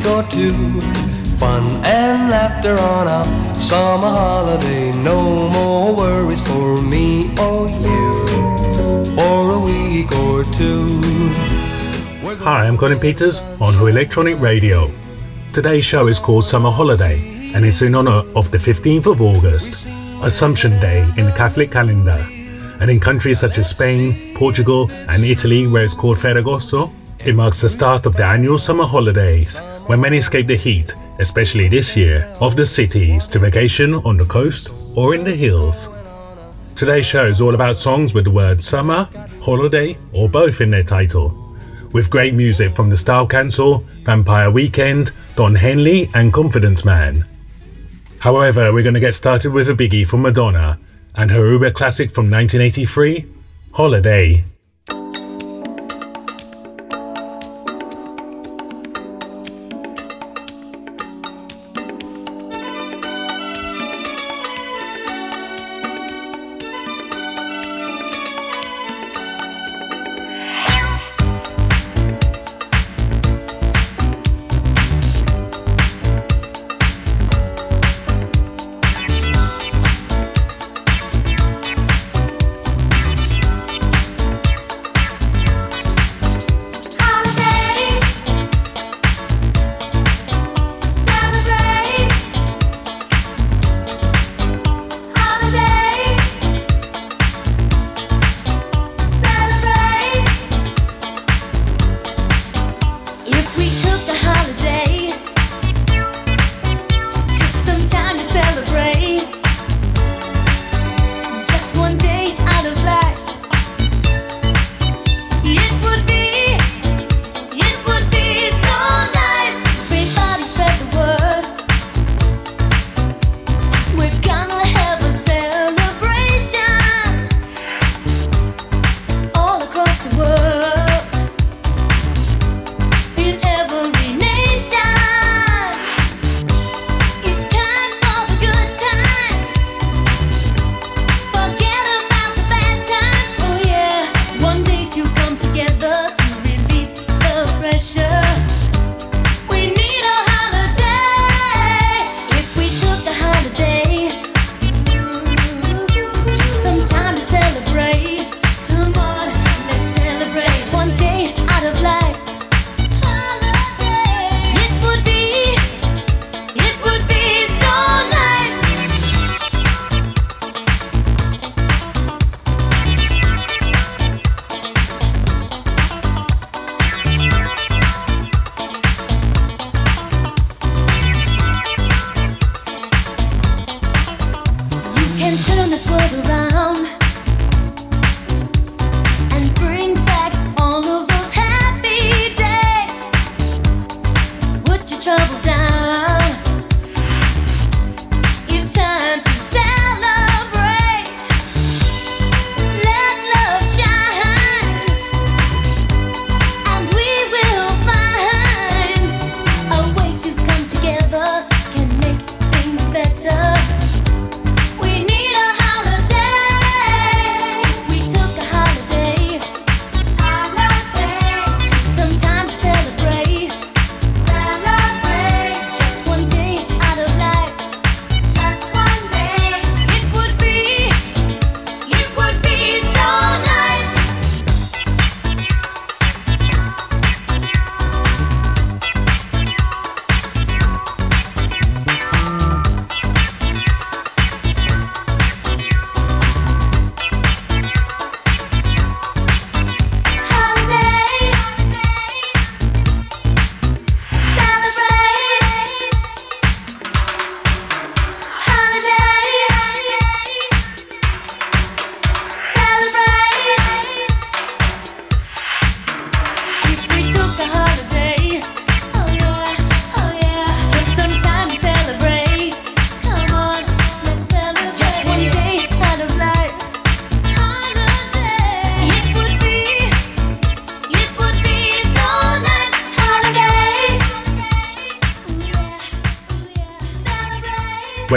week or two. Fun and laughter on a summer holiday. No more worries for me or you for a week or two. Hi, I'm Colin Peters on Who Electronic Radio. Today's show is called Summer Holiday and it's in honor of the 15th of August, Assumption Day in the Catholic calendar. And in countries such as Spain, Portugal, and Italy, where it's called Ferragosto, it marks the start of the annual summer holidays, when many escape the heat, especially this year, of the cities to vacation on the coast or in the hills. Today's show is all about songs with the word summer, holiday, or both in their title, with great music from the Style Council, Vampire Weekend, Don Henley, and Confidence Man. However, we're going to get started with a biggie from Madonna and her Uber classic from 1983, Holiday.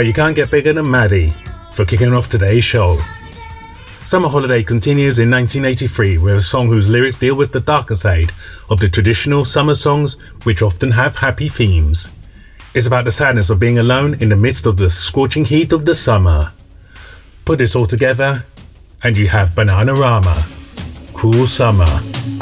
You can't get bigger than Maddie for kicking off today's show. Summer Holiday continues in 1983 with a song whose lyrics deal with the darker side of the traditional summer songs, which often have happy themes. It's about the sadness of being alone in the midst of the scorching heat of the summer. Put this all together, and you have Bananarama, Cruel Summer.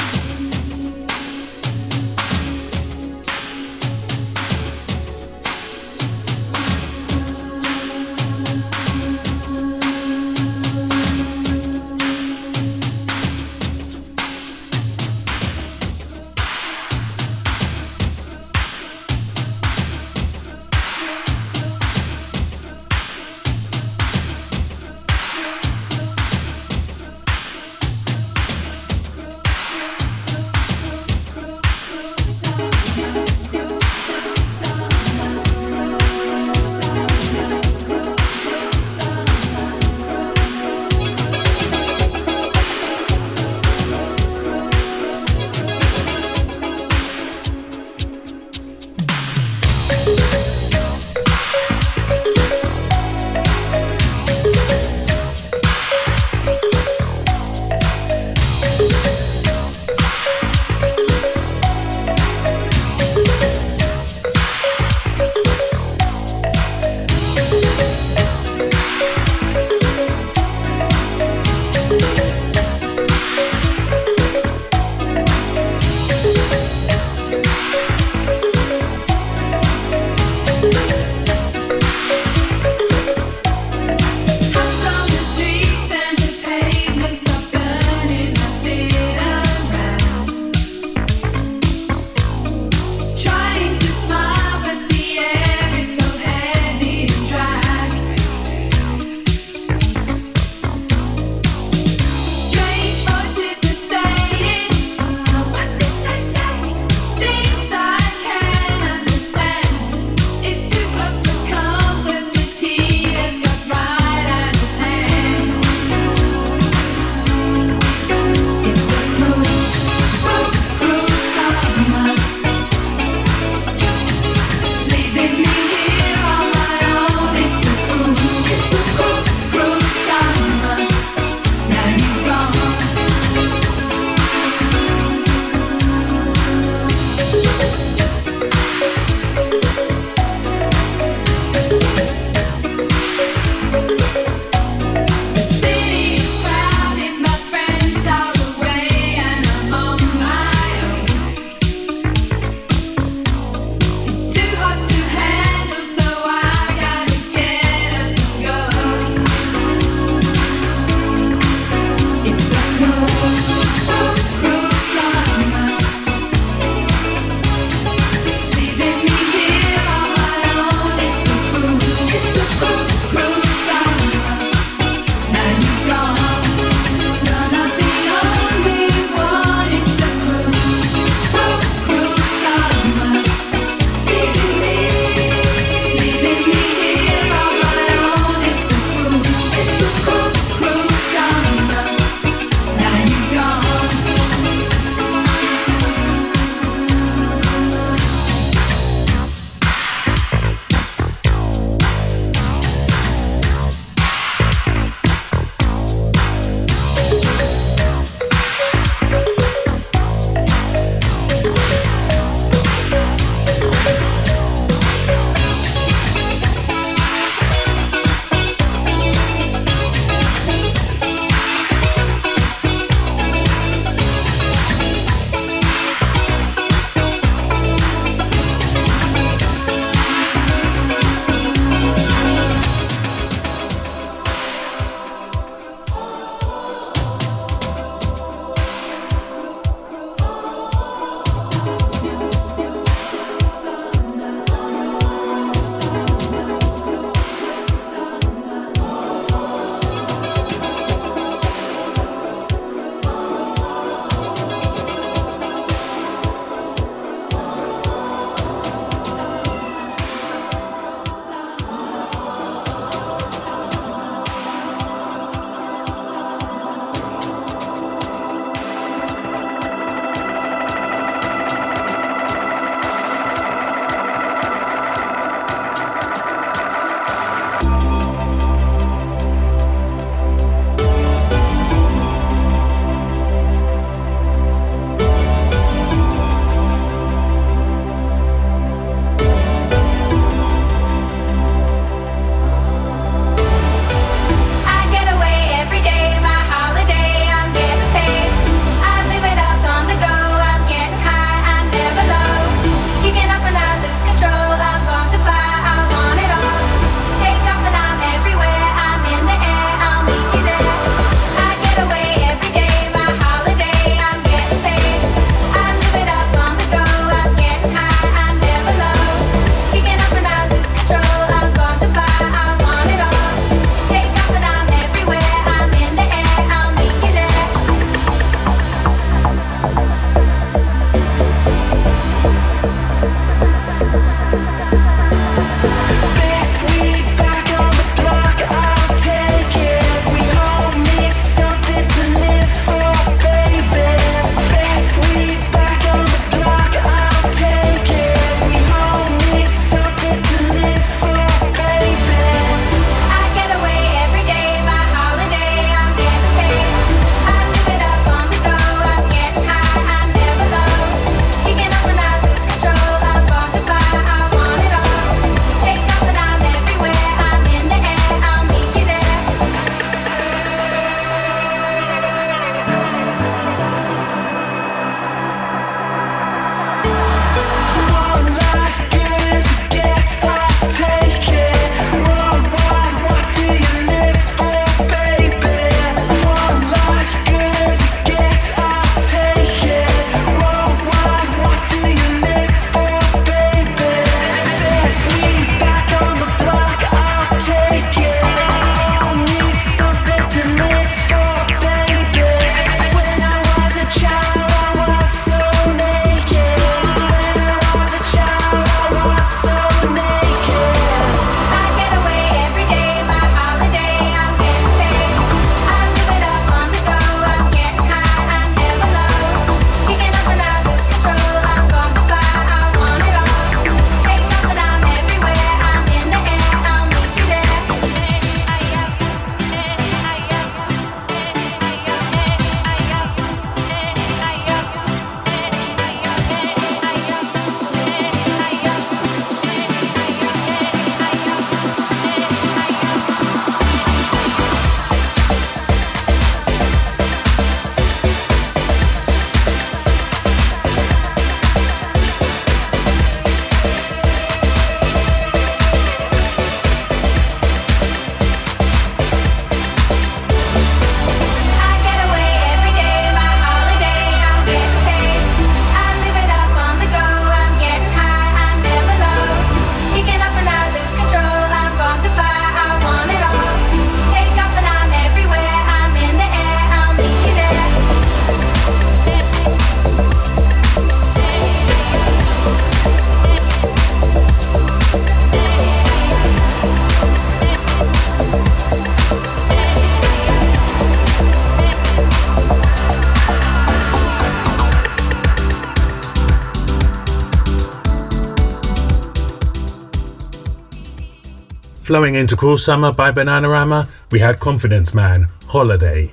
Flowing into Cruel Summer by Bananarama, we had Confidence Man, Holiday.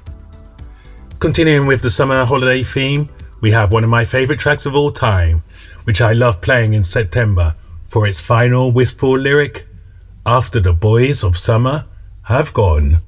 Continuing with the summer holiday theme, we have one of my favourite tracks of all time, which I love playing in September for its final wistful lyric After the boys of summer have gone.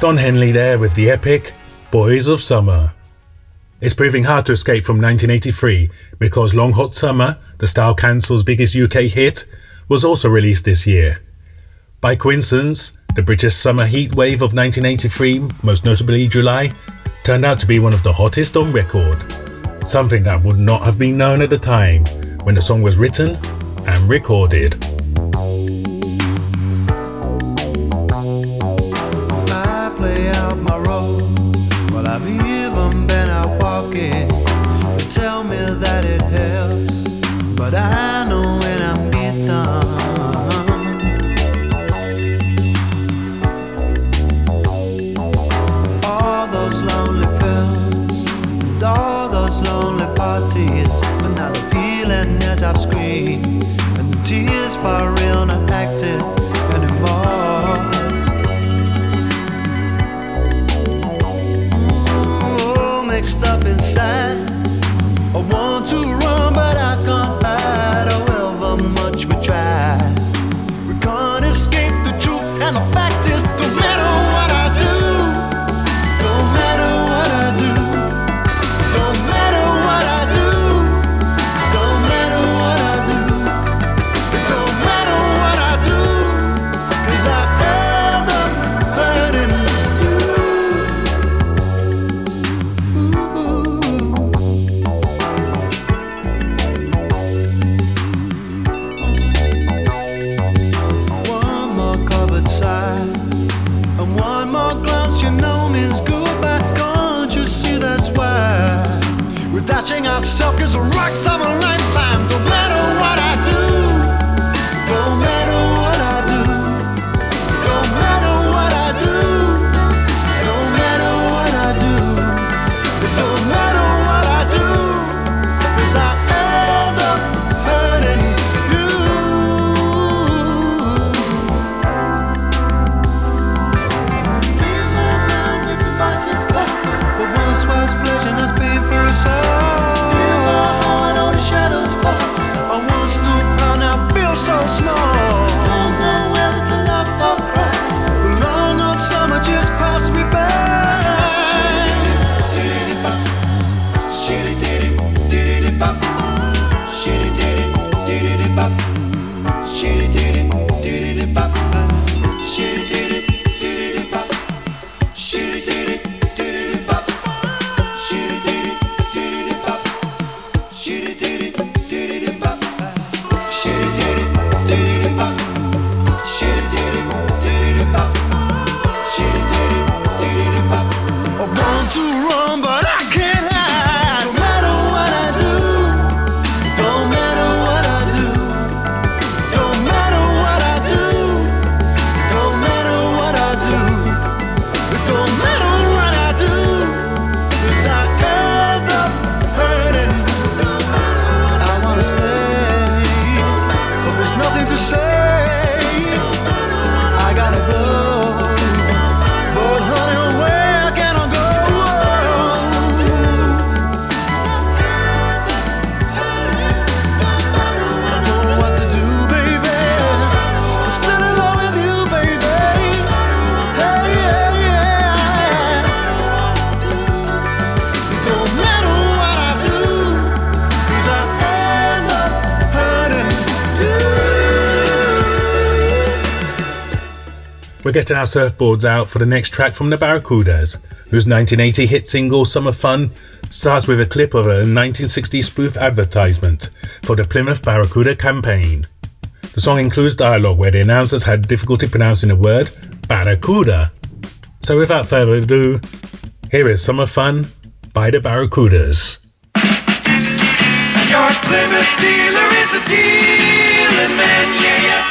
Don Henley there with the epic Boys of Summer. It's proving hard to escape from 1983 because Long Hot Summer, the Style Council's biggest UK hit, was also released this year. By coincidence, the British summer heat wave of 1983, most notably July, turned out to be one of the hottest on record, something that would not have been known at the time when the song was written and recorded. That it We're getting our surfboards out for the next track from the Barracudas, whose 1980 hit single Summer Fun starts with a clip of a 1960 spoof advertisement for the Plymouth Barracuda campaign. The song includes dialogue where the announcers had difficulty pronouncing the word Barracuda. So without further ado, here is Summer Fun by the Barracudas. Your Plymouth dealer is a dealing man, yeah.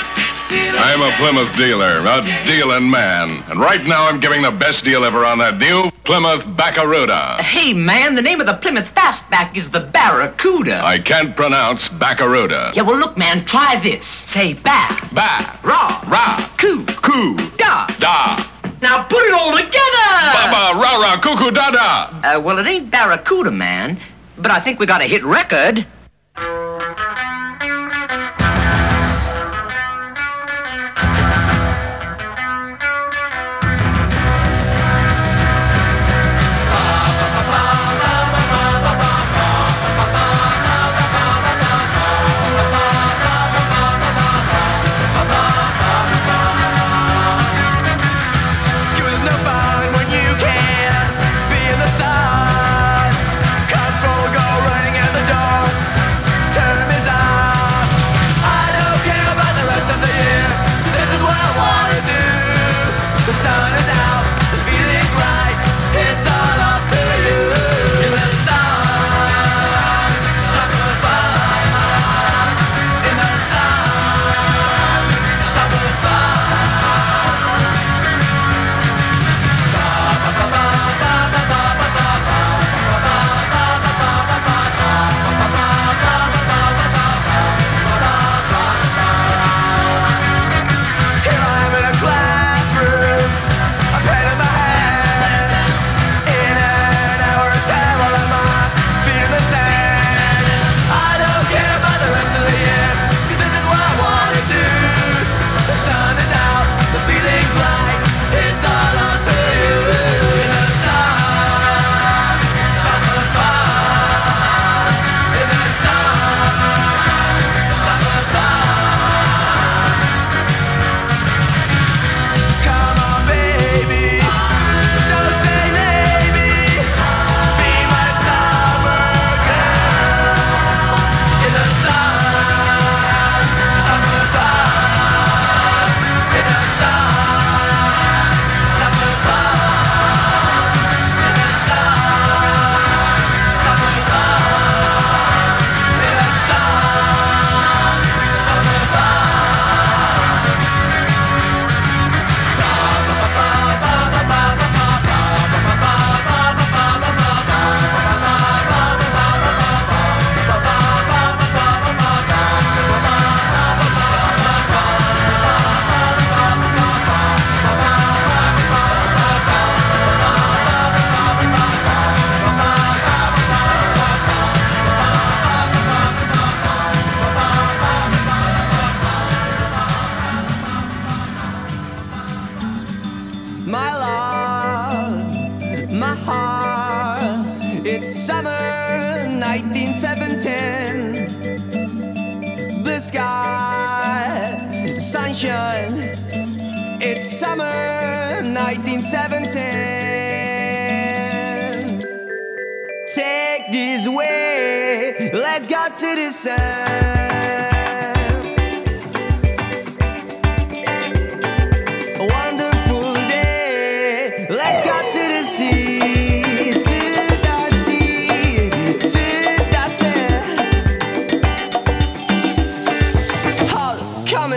I'm a Plymouth dealer, a dealing man. And right now I'm giving the best deal ever on that new Plymouth Barracuda. Hey, man, the name of the Plymouth Fastback is the Barracuda. I can't pronounce Barracuda. Yeah, well, look, man, try this. Say back, Ba, raw, ra, coo, coo, da. da, Now put it all together. baba, ra ra, cuckoo, da da. Uh, well, it ain't Barracuda, man, but I think we got a hit record.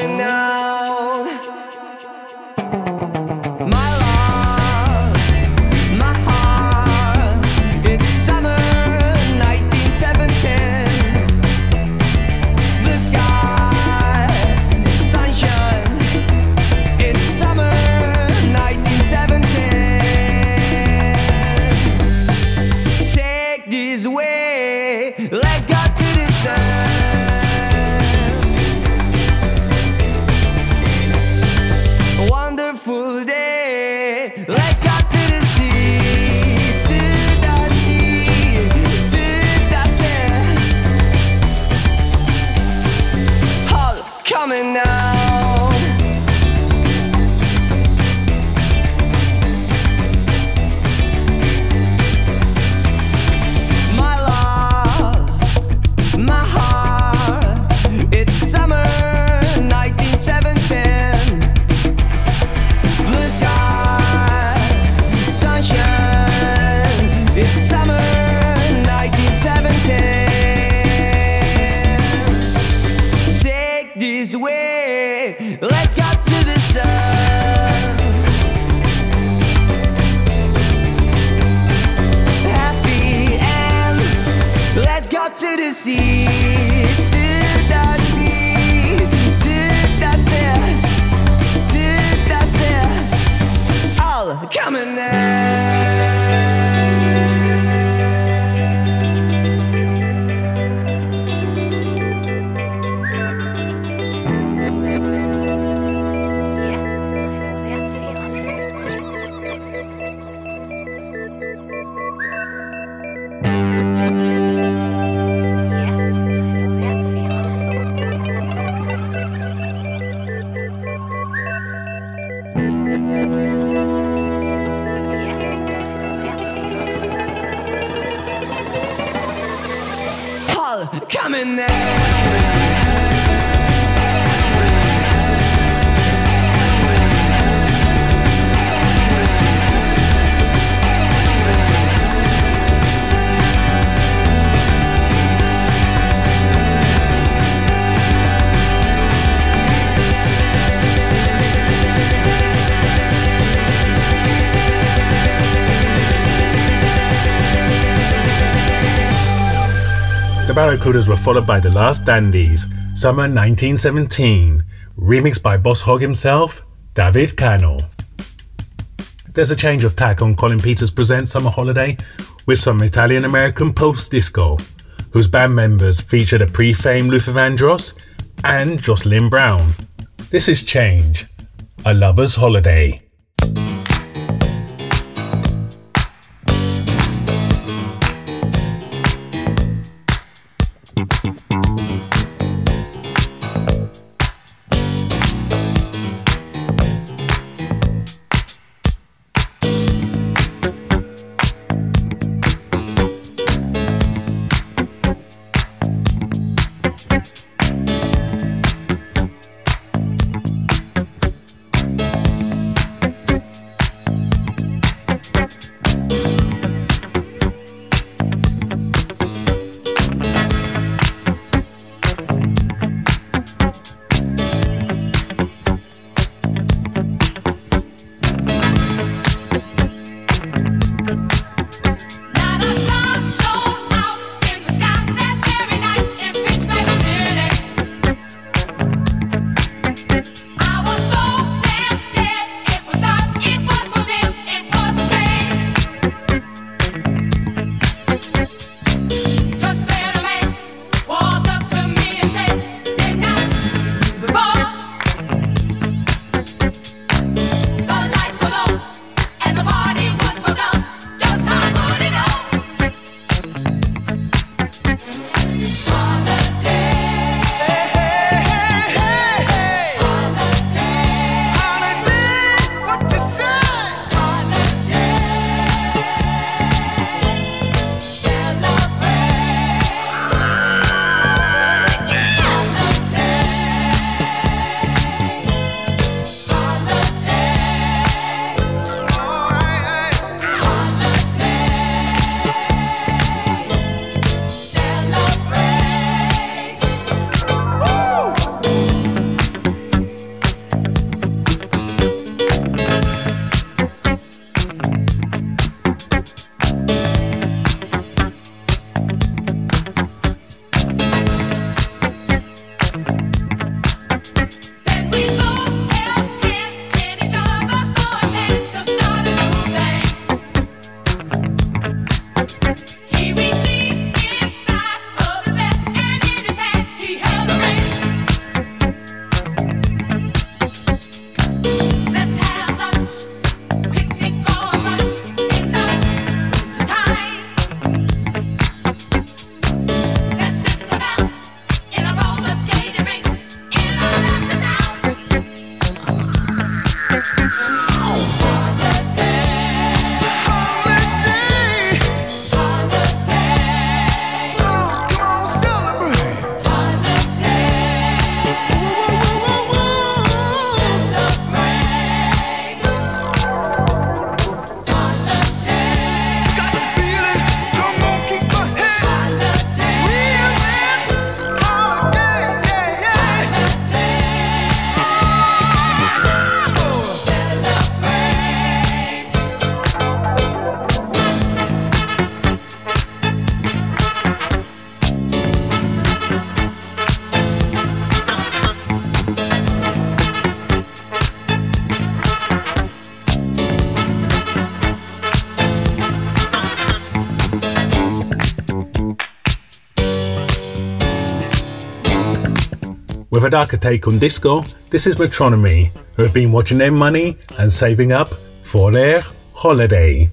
the. Barracudas were followed by The Last Dandies, Summer 1917, remixed by Boss Hog himself, David Cano. There's a change of tack on Colin Peters present Summer Holiday with some Italian American post disco, whose band members featured a pre fame Luther Vandross and Jocelyn Brown. This is Change, a lover's holiday. With a darker take on disco, this is Metronomy, who have been watching their money and saving up for their holiday.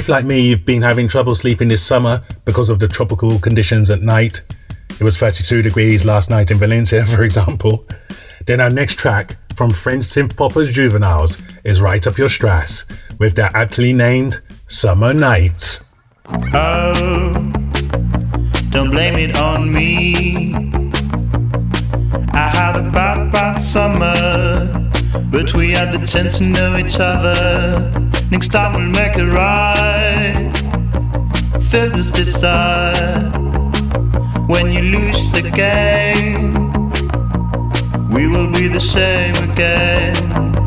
If, like me, you've been having trouble sleeping this summer because of the tropical conditions at night, it was 32 degrees last night in Valencia, for example, then our next track from French synth poppers Juveniles is right up your strass with their aptly named Summer Nights. Oh, don't blame it on me. I had a bad, bad summer, but we had the chance to know each other. Next time we'll make it right. Feel this desire. When you lose the game, we will be the same again.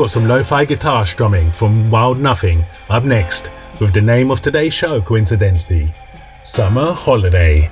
got some lo fi guitar strumming from Wild Nothing up next with the name of today's show, coincidentally Summer Holiday.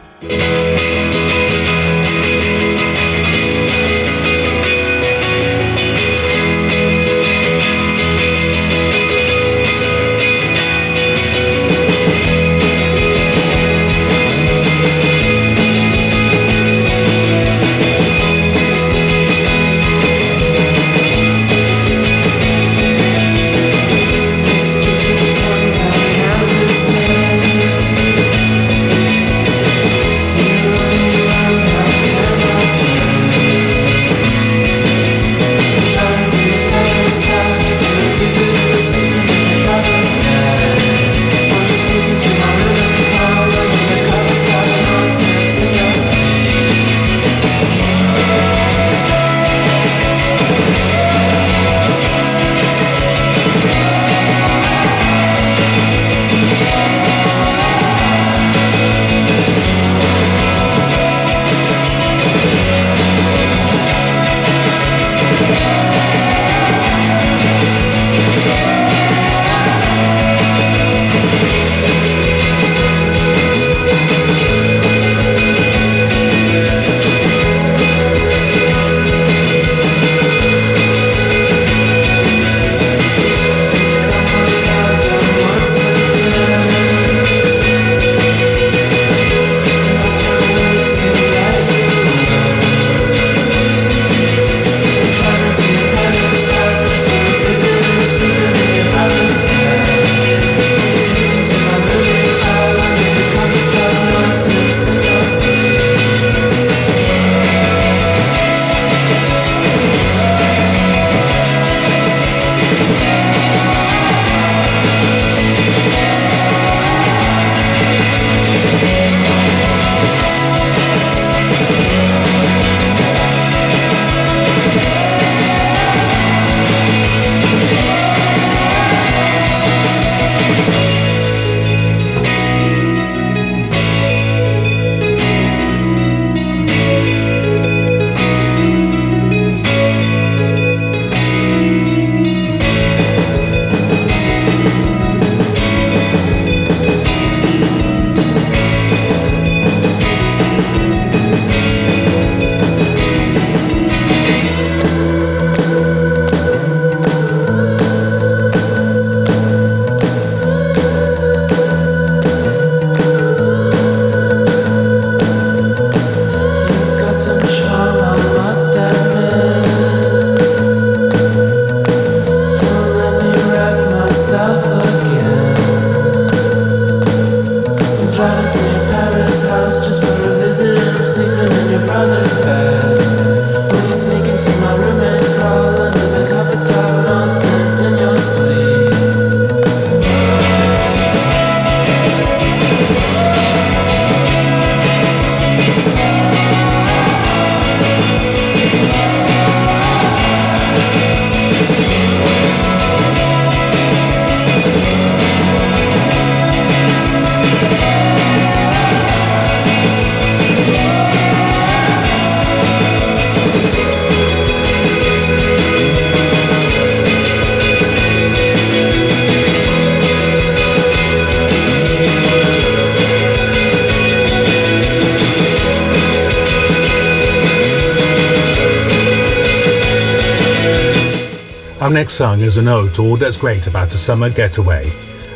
next song is an ode to all that's great about a summer getaway,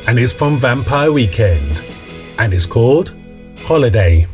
and is from Vampire Weekend, and is called Holiday.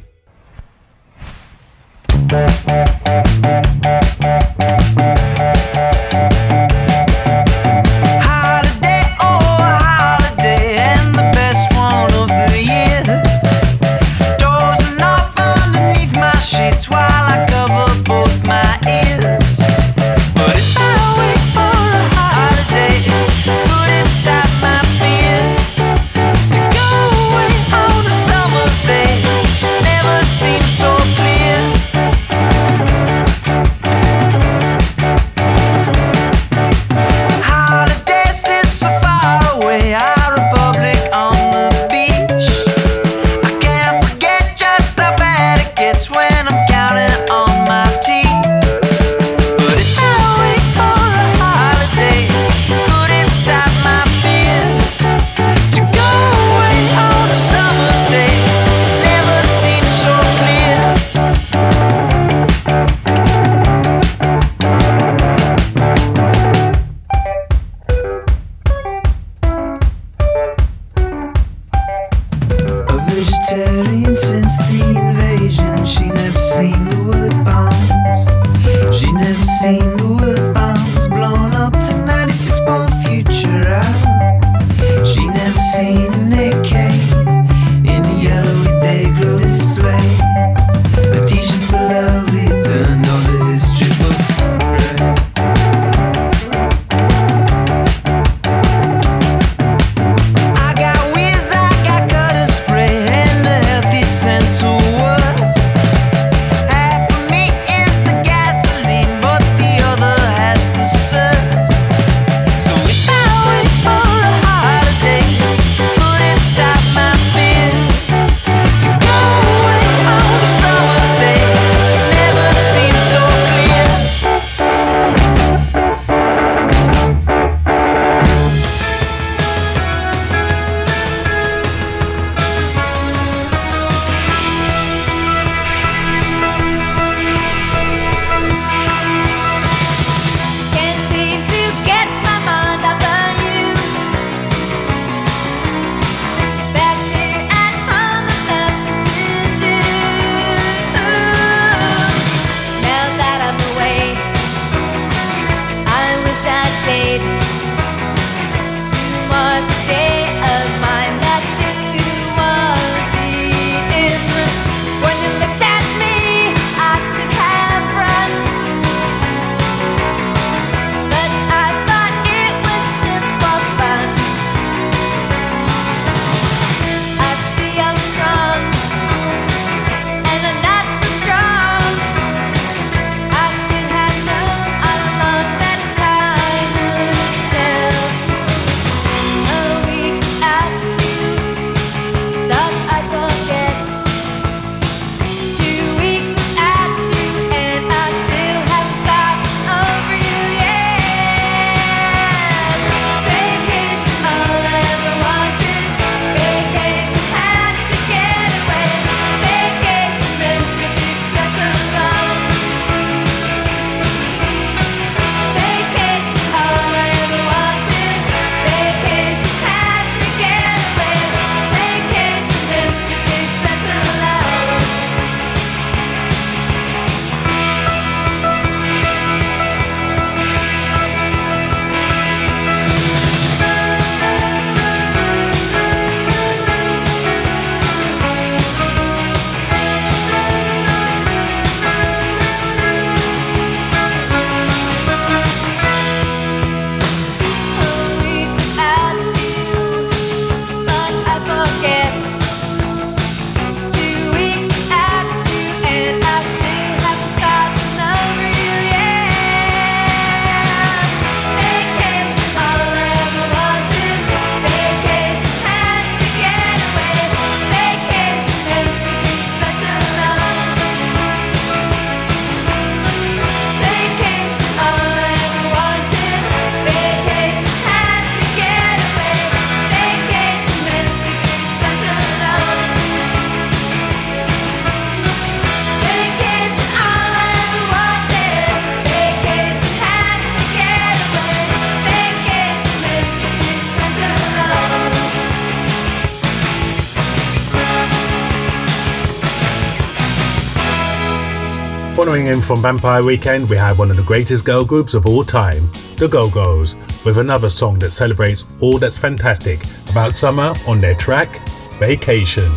Following in from Vampire Weekend, we have one of the greatest girl groups of all time, the Go Go's, with another song that celebrates all that's fantastic about summer on their track, Vacation.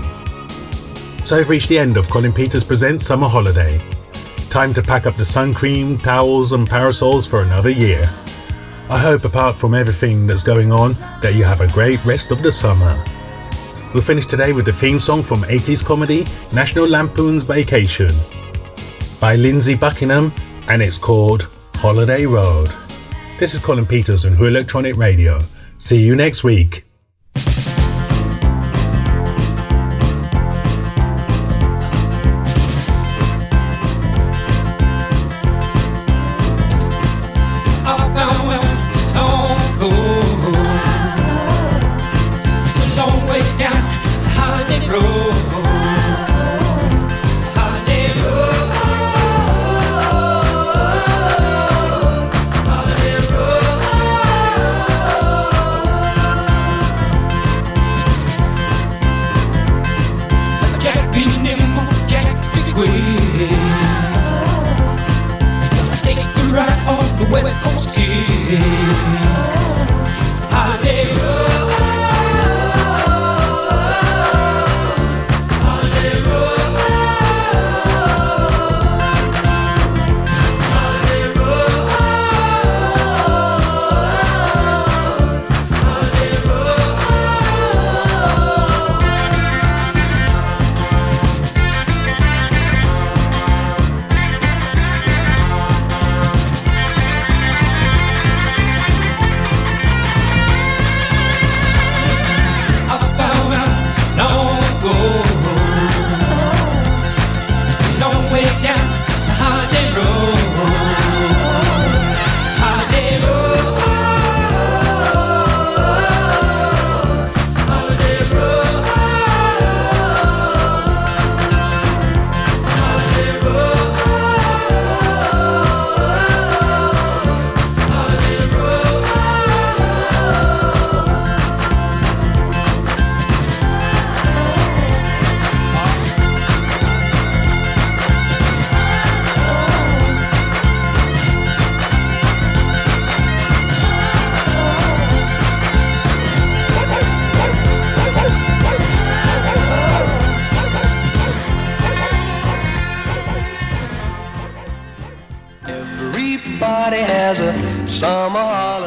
So I've reached the end of Colin Peters Presents Summer Holiday. Time to pack up the sun cream, towels, and parasols for another year. I hope, apart from everything that's going on, that you have a great rest of the summer. We'll finish today with the theme song from 80s comedy National Lampoon's Vacation by Lindsey Buckingham, and it's called Holiday Road. This is Colin Peters on Who Electronic Radio. See you next week.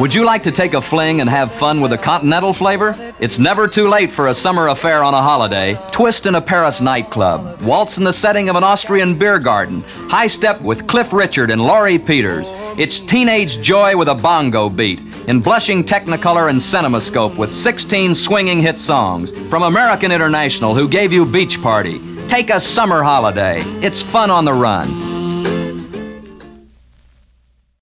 Would you like to take a fling and have fun with a continental flavor? It's never too late for a summer affair on a holiday. Twist in a Paris nightclub, waltz in the setting of an Austrian beer garden, high step with Cliff Richard and Lauri Peters. It's teenage joy with a bongo beat, in blushing Technicolor and Cinemascope with 16 swinging hit songs from American International, who gave you Beach Party. Take a summer holiday. It's fun on the run.